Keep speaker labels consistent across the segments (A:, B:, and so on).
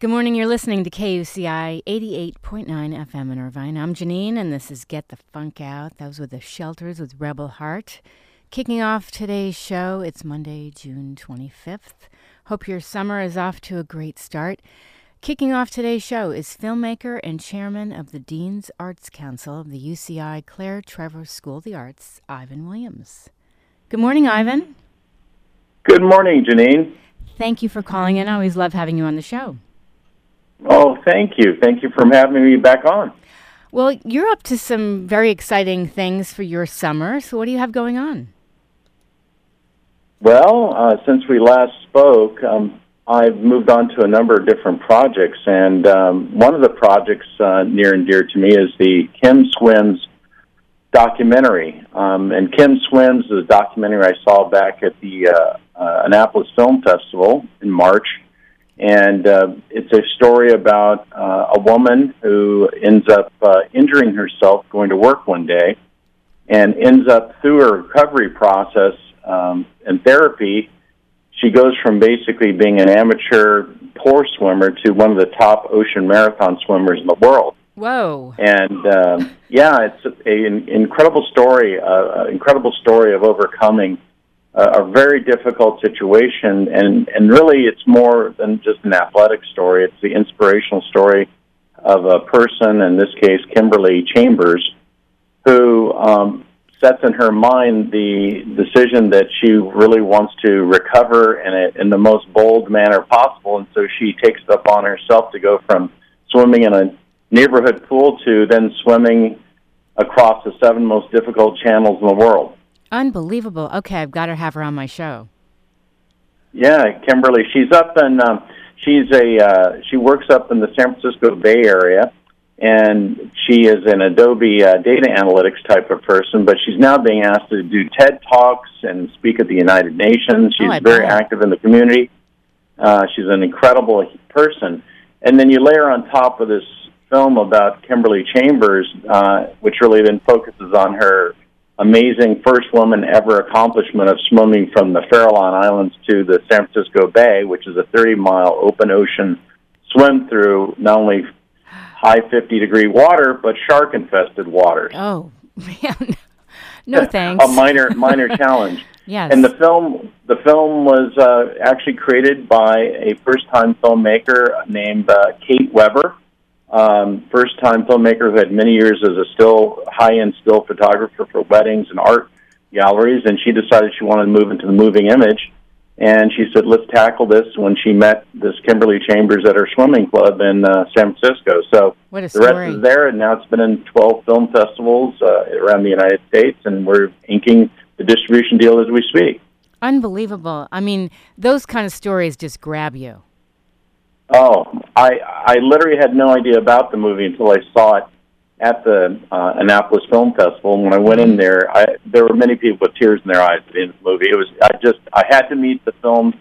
A: Good morning. You're listening to KUCI 88.9 FM in Irvine. I'm Janine, and this is Get the Funk Out. That was with the Shelters with Rebel Heart. Kicking off today's show, it's Monday, June 25th. Hope your summer is off to a great start. Kicking off today's show is filmmaker and chairman of the Dean's Arts Council of the UCI Claire Trevor School of the Arts, Ivan Williams. Good morning, Ivan.
B: Good morning, Janine.
A: Thank you for calling in. I always love having you on the show.
B: Oh, thank you. Thank you for having me back on.
A: Well, you're up to some very exciting things for your summer. So, what do you have going on?
B: Well, uh, since we last spoke, um, I've moved on to a number of different projects, and um, one of the projects uh, near and dear to me is the Kim Swims documentary. Um, and Kim Swims is a documentary I saw back at the uh, uh, Annapolis Film Festival in March, and uh, it's a story about uh, a woman who ends up uh, injuring herself going to work one day, and ends up through her recovery process um, and therapy she goes from basically being an amateur poor swimmer to one of the top ocean marathon swimmers in the world.
A: Whoa!
B: And um, yeah, it's an incredible story, uh, incredible story of overcoming a, very difficult situation, and and really, it's more than just an athletic story. It's the inspirational story of a person, in this case, Kimberly Chambers, who um, sets in her mind the decision that she really wants to recover in, a, in the most bold manner possible, and so she takes it upon herself to go from swimming in a neighborhood pool to then swimming across the seven most difficult channels in the world.
A: Unbelievable. Okay, I've got to have her on my show.
B: Yeah, Kimberly. She's up in. Um, she's a. Uh, she works up in the San Francisco Bay Area, and she is an Adobe uh, data analytics type of person, but she's now being asked to do TED Talks and speak at the United Nations. She's
A: oh,
B: very active in the community. Uh, she's an incredible person. And then you layer on top of this film about Kimberly Chambers, uh, which really then focuses on her amazing first woman ever accomplishment of swimming from the Farallon Islands to the San Francisco Bay, which is a 30 mile open ocean swim through not only high 50 degree water, but shark infested waters.
A: Oh, man. no thanks.
B: a minor minor challenge.
A: Yes.
B: And the film the film was uh, actually created by a first time filmmaker named uh, Kate Weber. Um, first time filmmaker who had many years as a still high end still photographer for weddings and art galleries, and she decided she wanted to move into the moving image and she said, "Let's tackle this." When she met this Kimberly Chambers at her swimming club in uh, San Francisco, so
A: what a
B: the rest is there, and now it's been in 12 film festivals uh, around the United States, and we're inking the distribution deal as we speak.
A: Unbelievable! I mean, those kind of stories just grab you.
B: Oh, I I literally had no idea about the movie until I saw it at the uh, Annapolis Film Festival. And when I went in there, I, there were many people with tears in their eyes at the end of the movie. It was I just I had to meet the film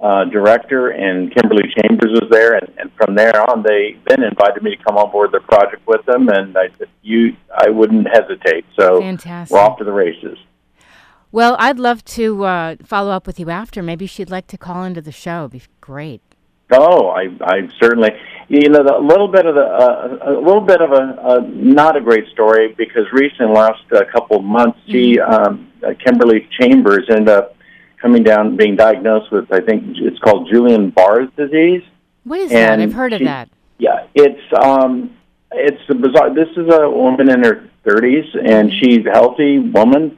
B: uh, director, and Kimberly Chambers was there, and, and from there on, they then invited me to come on board their project with them, and I said, "You, I wouldn't hesitate." So
A: Fantastic.
B: we're off to the races.
A: Well, I'd love to uh, follow up with you after. Maybe she'd like to call into the show. It'd be great.
B: Oh, I, I certainly, you know, a little bit of the, uh, a little bit of a, a not a great story because recently, last uh, couple of months, she,
A: Mm-hmm.
B: um, uh, Kimberly Chambers, ended up coming down, being diagnosed with, I think it's called Guillain-Barré's disease.
A: What is that? I've heard of that.
B: Yeah, it's um, it's a bizarre. This is a woman in her 30s, and
A: Mm-hmm.
B: she's a healthy woman.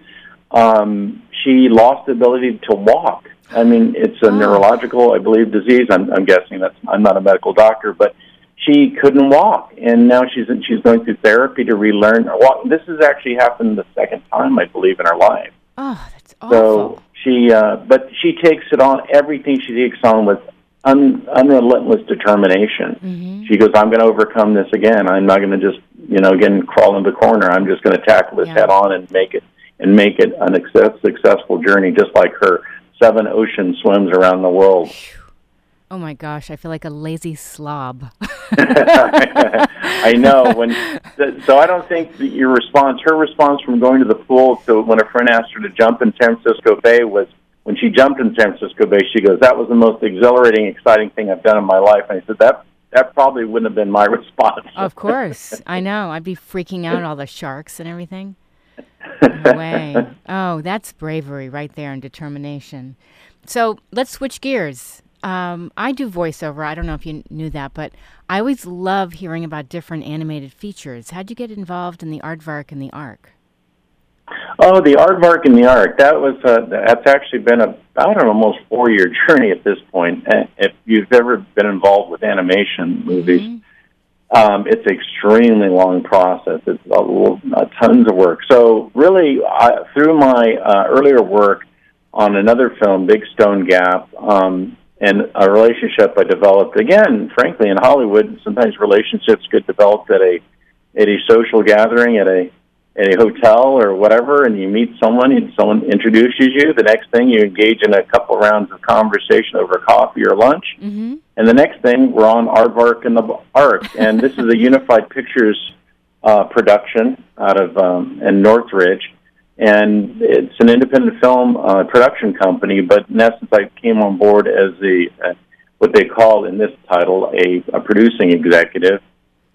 B: Um, she lost the ability to walk. I mean, it's a
A: Oh.
B: neurological, I believe, disease. I'm, I'm guessing that's. I'm not a medical doctor, but she couldn't walk, and now she's she's going through therapy to relearn her walk. This has actually happened the second time, I believe, in her life.
A: Oh, that's awful.
B: So she, uh, but she takes it on everything she takes on with un, unrelentless determination.
A: hmm
B: She goes, "I'm going to overcome this again. I'm not going to just, you know, again crawl in the corner. I'm just going to tackle this
A: Yeah.
B: head on and make it and make it an success, successful journey, just like her seven ocean swims around the world."
A: Oh my gosh, I feel like a lazy slob.
B: I know when. So I don't think that your response, her response from going to the pool to when a friend asked her to jump in San Francisco Bay was when she jumped in San Francisco Bay. She goes, "That was the most exhilarating, exciting thing I've done in my life." And I said, "That that probably wouldn't have been my response.
A: Of course, I know. I'd be freaking out all the sharks and everything. No way. Oh, that's bravery right there and determination. So let's switch gears. Um, I do voiceover. I don't know if you knew that, but I always love hearing about different animated features. How'd you get involved in the Aardvark and the Ark?
B: Oh, the Aardvark and the Ark. That was uh, that's actually been a I don't know almost four year journey at this point. If you've ever been involved with animation movies, mm-hmm. Um, it's an extremely long process. It's a, a tons of work. So really, I, through my uh, earlier work on another film, Big Stone Gap, um, and a relationship I developed again, frankly, in Hollywood. Sometimes relationships get developed at a at a social gathering, at a at a hotel or whatever, and you meet someone and someone introduces you. The next thing you engage in a couple rounds of conversation over coffee or lunch, mm-hmm. and the next thing we're on Aardvark and the Ark, and this is a Unified Pictures uh, production out of um, in Northridge and it's an independent film uh, production company. But in essence, I came on board as the uh, what they call in this title a, a producing executive.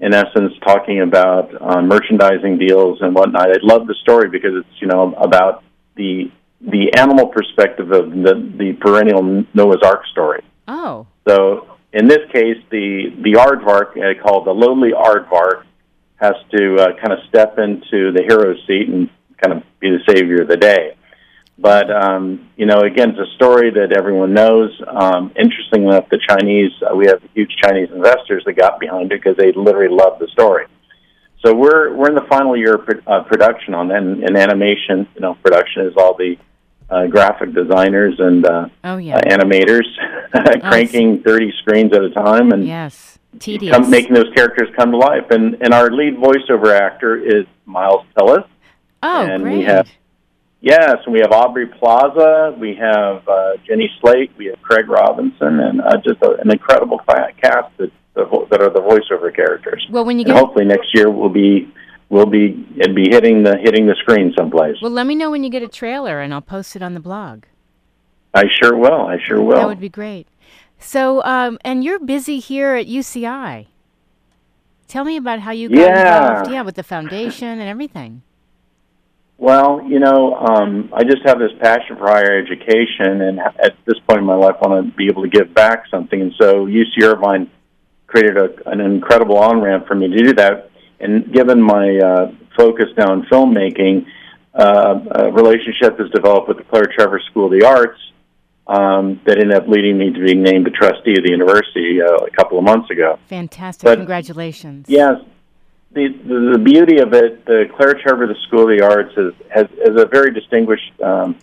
B: In essence, talking about uh, merchandising deals and whatnot. I love the story because it's you know about the the animal perspective of the the perennial Noah's Ark story.
A: Oh.
B: So in this case, the the aardvark, uh, called the lowly aardvark, has to uh, kind of step into the hero's seat and kind of be the savior of the day. But um, you know, again, it's a story that everyone knows. Um, interestingly enough, the Chinese uh, we have huge Chinese investors that got behind it because they literally love the story. So we're we're in the final year of uh, production on that. And, and animation, you know, production is all the uh, graphic designers and uh,
A: oh, yeah.
B: uh, animators cranking 30 screens at a time and
A: yes, tedious.
B: Come, making those characters come to life. And and our lead voiceover actor is Miles Teller.
A: Oh,
B: and
A: great.
B: we have yes, we have Aubrey Plaza, we have uh, Jenny Slate, we have Craig Robinson, and uh, just a, an incredible cast that that are the voiceover characters.
A: Well, when you
B: and
A: get
B: hopefully next year we'll be we'll be and be hitting the hitting the screen someplace.
A: Well, let me know when you get a trailer, and I'll post it on the blog.
B: I sure will. I sure will.
A: That would be great. So, um, and you're busy here at UCI. Tell me about how you got
B: yeah.
A: involved, yeah, with the foundation and everything.
B: Well, you know, um, I just have this passion for higher education, and at this point in my life, I want to be able to give back something. And so, UC Irvine created a, an incredible on ramp for me to do that. And given my uh, focus now in filmmaking, uh, a relationship has developed with the Claire Trevor School of the Arts um, that ended up leading me to being named a trustee of the university uh, a couple of months ago.
A: Fantastic! But, Congratulations.
B: Yes, the, the, the beauty of it, the Claire Trevor, the School of the Arts, is, has, has a very distinguished, um,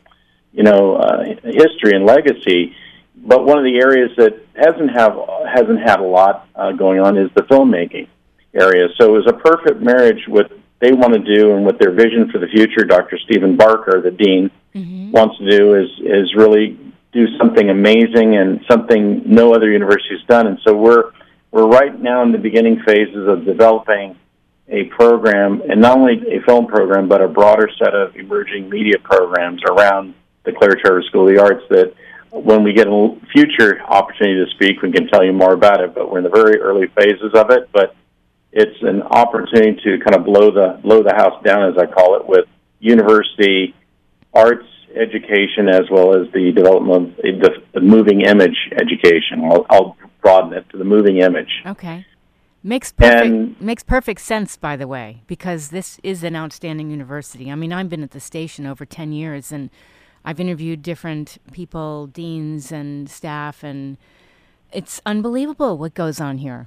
B: you know, uh, history and legacy. But one of the areas that hasn't have hasn't had a lot uh, going on is the filmmaking area. So it was a perfect marriage with they want to do and what their vision for the future. Dr. Stephen Barker, the dean, mm-hmm. wants to do is is really do something amazing and something no other university has done. And so we're we're right now in the beginning phases of developing a program, and not only a film program, but a broader set of emerging media programs around the Claire Trevor School of the Arts that when we get a future opportunity to speak, we can tell you more about it. But we're in the very early phases of it. But it's an opportunity to kind of blow the blow the house down, as I call it, with university arts education as well as the development of the, the moving image education. I'll, I'll broaden it to the moving image.
A: Okay. Makes perfect and, makes perfect sense, by the way, because this is an outstanding university. I mean, I've been at the station over ten years, and I've interviewed different people, deans and staff, and it's unbelievable what goes on here.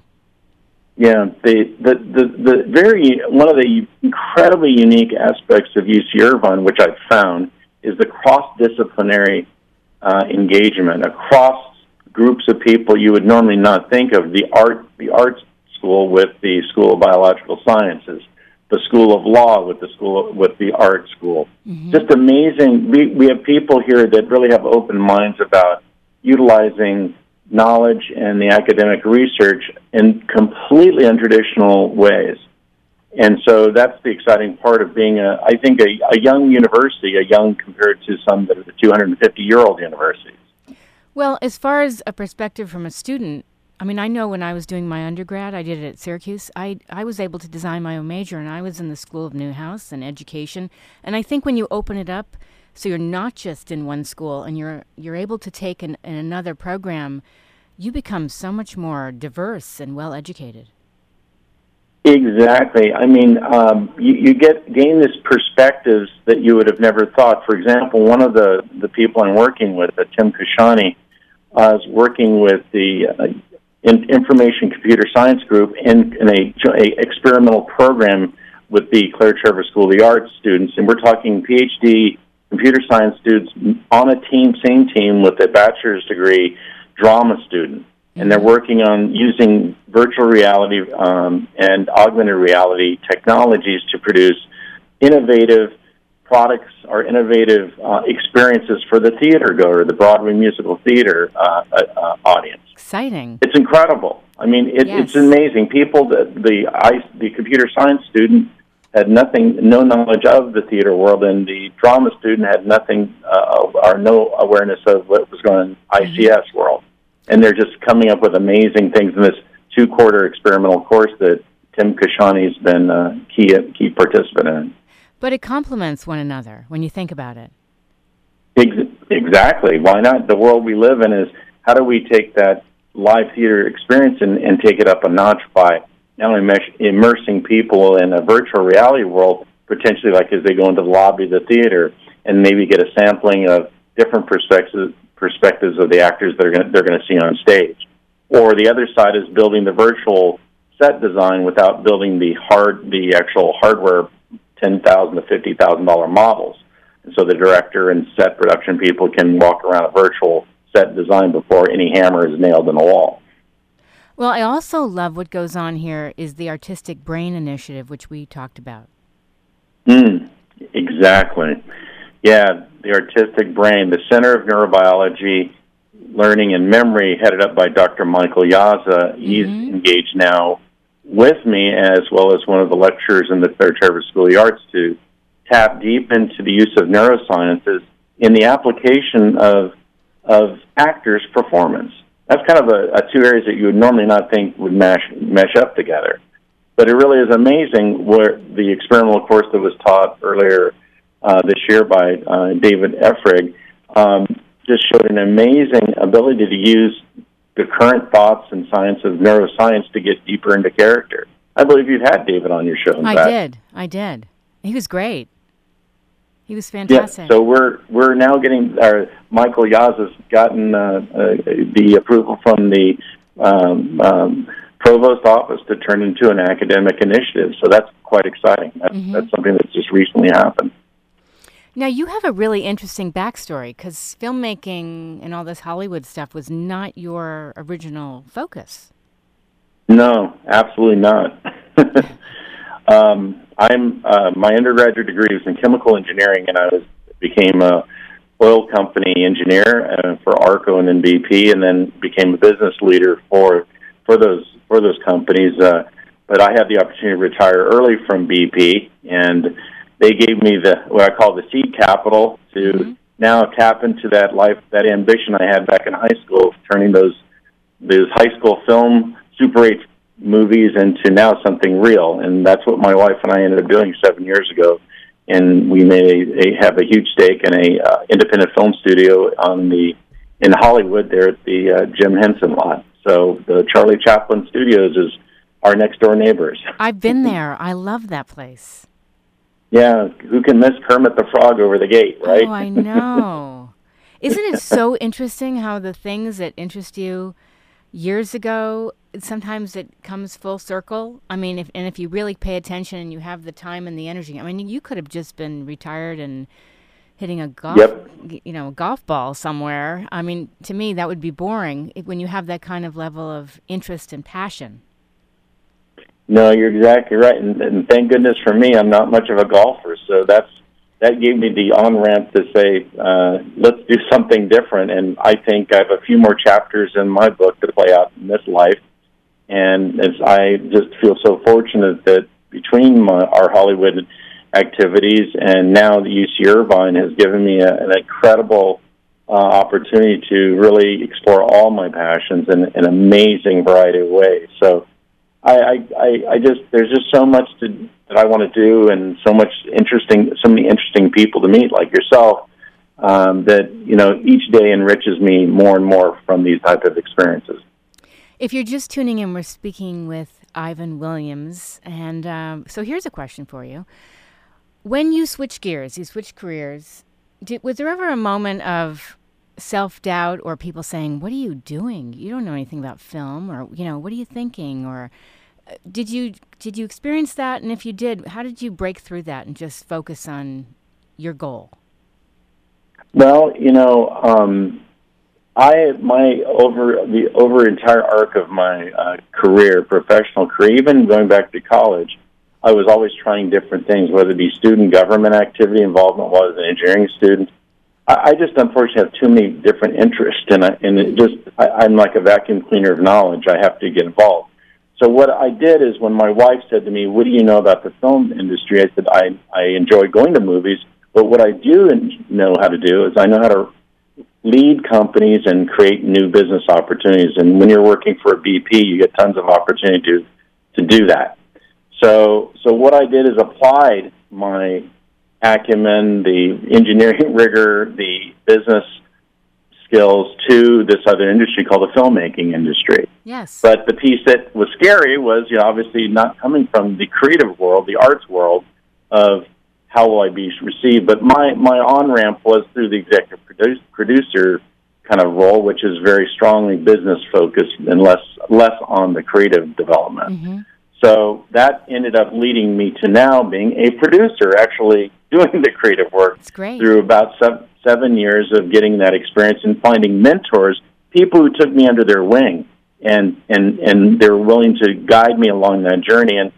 B: Yeah, the the the, the very one of the incredibly unique aspects of UC Irvine, which I've found, is the cross disciplinary uh, engagement across groups of people you would normally not think of. The art the arts School with the School of Biological Sciences, the School of Law with the School with the Art School. Mm-hmm. Just amazing. We we have people here that really have open minds about utilizing knowledge and the academic research in completely untraditional ways. And so that's the exciting part of being a, I think, a, a young university, a young compared to some that are the 250 year old universities.
A: Well, as far as a perspective from a student, I mean, I know when I was doing my undergrad, I did it at Syracuse. I I was able to design my own major, and I was in the School of Newhouse and education. And I think when you open it up, so you're not just in one school, and you're you're able to take an, in another program, you become so much more diverse and well educated.
B: Exactly. I mean, um, you, you get gain this perspectives that you would have never thought. For example, one of the the people I'm working with, uh, Tim Kashani, uh, is working with the uh, in information computer science group in, in a, a experimental program with the Claire Trevor School of the Arts students, and we're talking PhD computer science students on a team, same team with a bachelor's degree drama student. And they're working on using virtual reality um, and augmented reality technologies to produce innovative products or innovative uh, experiences for the theater goer, the Broadway musical theater uh, uh, uh audience.
A: Exciting!
B: It's incredible. I mean, it, yes. it's amazing. People, the the, I, the computer science student had nothing, no knowledge of the theater world, and the drama student had nothing uh, or no awareness of what was going on in ICS mm-hmm. world and they're just coming up with amazing things in this two quarter experimental course that Tim Kashani's been a key key participant in.
A: But it complements one another when you think about it.
B: exactly. Why not? The world we live in is how do we take that live theater experience and, and take it up a notch by not only immersing people in a virtual reality world, potentially like as they go into the lobby of the theater and maybe get a sampling of different perspectives perspectives of the actors that are going they're going to see on stage. Or the other side is building the virtual set design without building the hard the actual hardware ten thousand to fifty thousand dollar models. And so the director and set production people can walk around a virtual set design before any hammer is nailed in the wall.
A: Well, I also love what goes on here is the artistic brain initiative, which we talked about.
B: Mm, exactly. Yeah, the artistic brain, the Center of Neurobiology, Learning and Memory, headed up by Dr. Michael Yassa. Mm-hmm. He's engaged now with me as well as one of the lecturers in the Claire Trevor School of the Arts to tap deep into the use of neurosciences in the application of of actors' performance. That's kind of a, a two areas that you would normally not think would mesh mesh up together. But it really is amazing where the experimental course that was taught earlier uh, this year by uh, David Effrig um, just showed an amazing ability to use the current thoughts and science of neuroscience to get deeper into character. I believe you've had David on your show.
A: I fact. did. I did. He was great. He was fantastic.
B: Yeah, so we're we're now getting our Michael Yaz has gotten uh, uh, the approval from the um, um, provost office to turn into an academic initiative. So that's quite exciting. That's, mm-hmm. that's something that's just recently happened.
A: Now, you have a really interesting backstory because filmmaking and all this Hollywood stuff was not your original focus.
B: No, absolutely not. um, I'm uh, my undergraduate degree was in chemical engineering, and I was became a oil company engineer uh, for Arco and then BP, and then became a business leader for for those for those companies. Uh, but I had the opportunity to retire early from BP, and they gave me the what I call the seed capital to mm-hmm. now tap into that life, that ambition I had back in high school, turning those those high school film Super 8 movies into now something real, and that's what my wife and I ended up doing seven years ago. And we made a, a have a huge stake in a uh, independent film studio on the in Hollywood there at the uh, Jim Henson lot. So the Charlie Chaplin Studios is our next door neighbors.
A: I've been there. I love that place.
B: Yeah, who can miss Kermit the Frog over the gate, right?
A: Oh, I know. Isn't it so interesting how the things that interest you years ago sometimes it comes full circle? I mean, if and if you really pay attention and you have the time and the energy, I mean, you could have just been retired and hitting a golf,
B: yep.
A: you know, a golf ball somewhere. I mean, to me, that would be boring when you have that kind of level of interest and passion.
B: No, you're exactly right, and, and thank goodness for me, I'm not much of a golfer, so that's that gave me the on ramp to say, uh, let's do something different. And I think I have a few more chapters in my book to play out in this life. And as I just feel so fortunate that between my, our Hollywood activities and now the UC Irvine has given me a, an incredible uh, opportunity to really explore all my passions in an amazing variety of ways. So I, I, I just there's just so much to, that I want to do, and so much interesting, so many interesting people to meet, like yourself, um, that you know each day enriches me more and more from these type of experiences.
A: If you're just tuning in, we're speaking with Ivan Williams, and um, so here's a question for you: When you switch gears, you switch careers. Did, was there ever a moment of self doubt or people saying, "What are you doing? You don't know anything about film," or you know, "What are you thinking?" or did you did you experience that? And if you did, how did you break through that and just focus on your goal?
B: Well, you know, um, I my over the over entire arc of my uh, career, professional career, even going back to college, I was always trying different things, whether it be student government activity involvement was an engineering student, I, I just unfortunately have too many different interests, and I, and it just I, I'm like a vacuum cleaner of knowledge. I have to get involved. So what I did is when my wife said to me, "What do you know about the film industry?" I said, "I I enjoy going to movies, but what I do know how to do is I know how to lead companies and create new business opportunities. And when you're working for a BP, you get tons of opportunity to to do that. So so what I did is applied my acumen, the engineering rigor, the business skills to this other industry called the filmmaking industry.
A: Yes.
B: But the piece that was scary was, you know, obviously not coming from the creative world, the arts world of how will I be received. But my, my on ramp was through the executive produce, producer kind of role, which is very strongly business focused and less less on the creative development. Mm-hmm. So that ended up leading me to now being a producer, actually doing the creative work It's great. through about seven, seven years of getting that experience and finding mentors, people who took me under their wing and and and they were willing to guide me along that journey and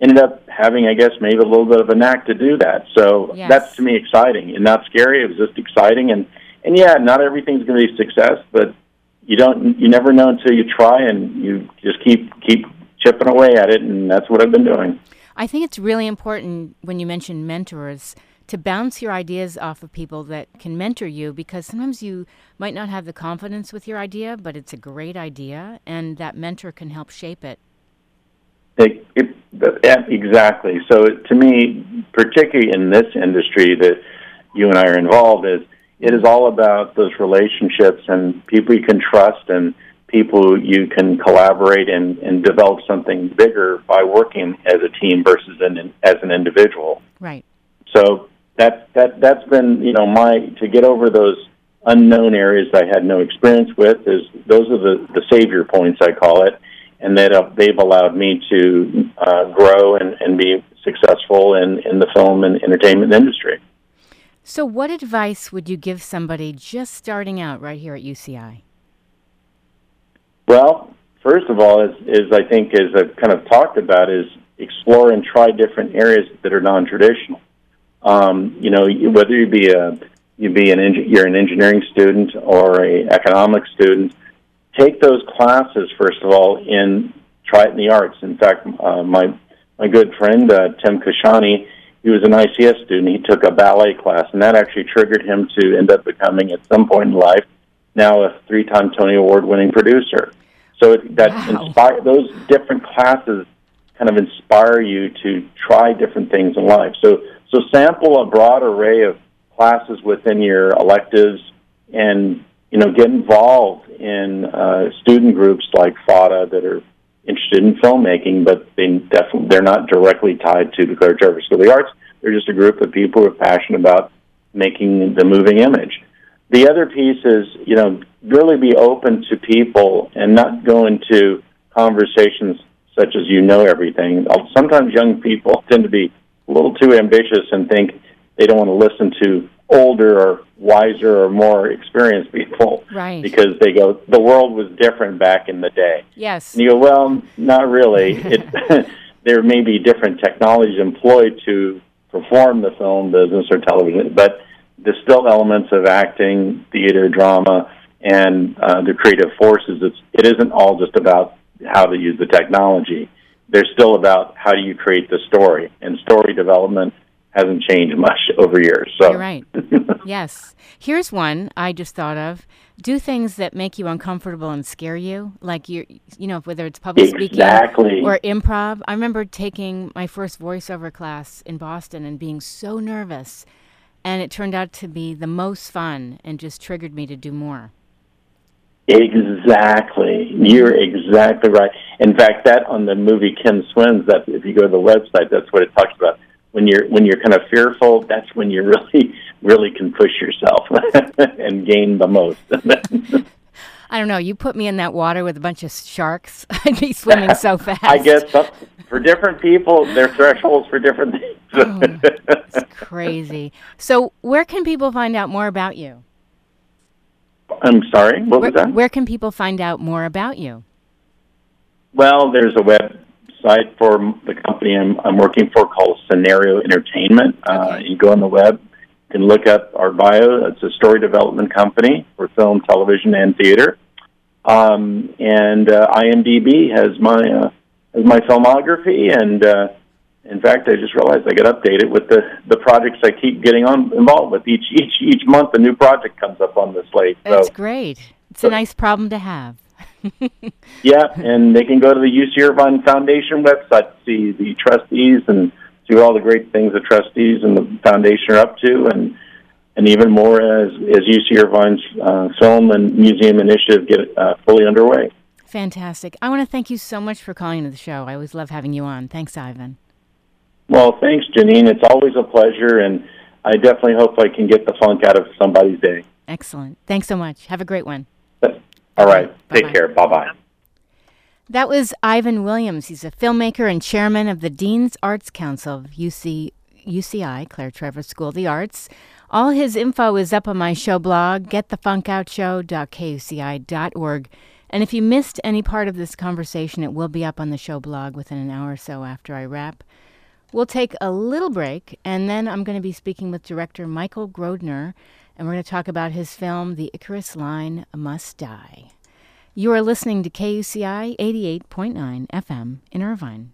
B: ended up having I guess maybe a little bit of a knack to do that. So yes. that's to me exciting and not scary. It was just exciting and and yeah, not everything's going to be success, but you don't you never know until you try and you just keep keep chipping away at it and that's what I've been doing.
A: I think it's really important when you mention mentors to bounce your ideas off of people that can mentor you because sometimes you might not have the confidence with your idea, but it's a great idea, and that mentor can help shape it.
B: it, it yeah, exactly. So to me, particularly in this industry that you and I are involved, is it is all about those relationships and people you can trust and people you can collaborate and, and develop something bigger by working as a team versus an, as an individual.
A: Right.
B: So that that that's been you know my to get over those unknown areas I had no experience with is those are the the savior points I call it, and that uh, they've allowed me to uh, grow and, and be successful in in the film and entertainment industry.
A: So, what advice would you give somebody just starting out right here at UCI?
B: Well, first of all, is, is I think, as I've kind of talked about, is explore and try different areas that are non-traditional. Um, you know, whether you be a you be an you're an engineering student or a economics student, take those classes first of all in try it in the arts. In fact, uh, my my good friend uh, Tim Kashani, he was an ICS student. He took a ballet class, and that actually triggered him to end up becoming, at some point in life, now a three-time Tony Award-winning producer. So it, that wow. inspire those different classes kind of inspire you to try different things in life. So so sample a broad array of classes within your electives, and you know get involved in uh, student groups like FADA that are interested in filmmaking, but they definitely they're not directly tied to the Claire Trevor School of the Arts. They're just a group of people who are passionate about making the moving image. The other piece is, you know, really be open to people and not go into conversations such as you know everything. Sometimes young people tend to be a little too ambitious and think they don't want to listen to older or wiser or more experienced people.
A: Right.
B: Because they go, the world was different back in the day.
A: Yes.
B: And you go, well, not really. it, there may be different technologies employed to perform the film business or television, but there's still elements of acting, theater, drama, and uh, the creative forces. It's, it isn't all just about how to use the technology. They're still about how do you create the story, and story development hasn't changed much over years. So
A: You're right. yes. Here's one I just thought of. Do things that make you uncomfortable and scare you, like you, you know, whether it's public
B: exactly.
A: speaking or improv. I remember taking my first voiceover class in Boston and being so nervous, and it turned out to be the most fun and just triggered me to do more.
B: Exactly. You're exactly right. In fact, that on the movie Kim Swims, that if you go to the website, that's what it talks about. When you're when you're kind of fearful, that's when you really really can push yourself and gain the most.
A: I don't know. You put me in that water with a bunch of sharks, I'd be swimming so fast.
B: I guess for different people, their thresholds for different things.
A: oh, it's crazy. So, where can people find out more about you?
B: I'm sorry, what
A: where,
B: was that?
A: Where can people find out more about you?
B: Well, there's a website for the company I'm, I'm working for called Scenario Entertainment. Uh, you go on the web, you can look up our bio. It's a story development company for film, television, and theater. Um, and uh, IMDb has my uh, has my filmography, and uh, in fact, I just realized I got updated with the the projects I keep getting on involved with. Each each each month, a new project comes up on the slate.
A: That's
B: so
A: great. It's a nice problem to have.
B: yeah, and they can go to the UC Irvine Foundation website to see the trustees and see all the great things the trustees and the foundation are up to, and and even more as as UC Irvine's uh, film and museum initiative get uh, fully underway.
A: Fantastic. I want to thank you so much for calling into the show. I always love having you on. Thanks, Ivan.
B: Well, thanks, Janine. It's always a pleasure, and I definitely hope I can get the funk out of somebody's day.
A: Excellent. Thanks so much. Have a great one.
B: All right,
A: Bye-bye.
B: take care. Bye bye.
A: That was Ivan Williams. He's a filmmaker and chairman of the Dean's Arts Council of UC, UCI, Claire Trevor School of the Arts. All his info is up on my show blog, getthefunkoutshow.kuci.org. And if you missed any part of this conversation, it will be up on the show blog within an hour or so after I wrap. We'll take a little break, and then I'm going to be speaking with director Michael Grodner, and we're going to talk about his film, The Icarus Line Must Die. You are listening to KUCI 88.9 FM in Irvine.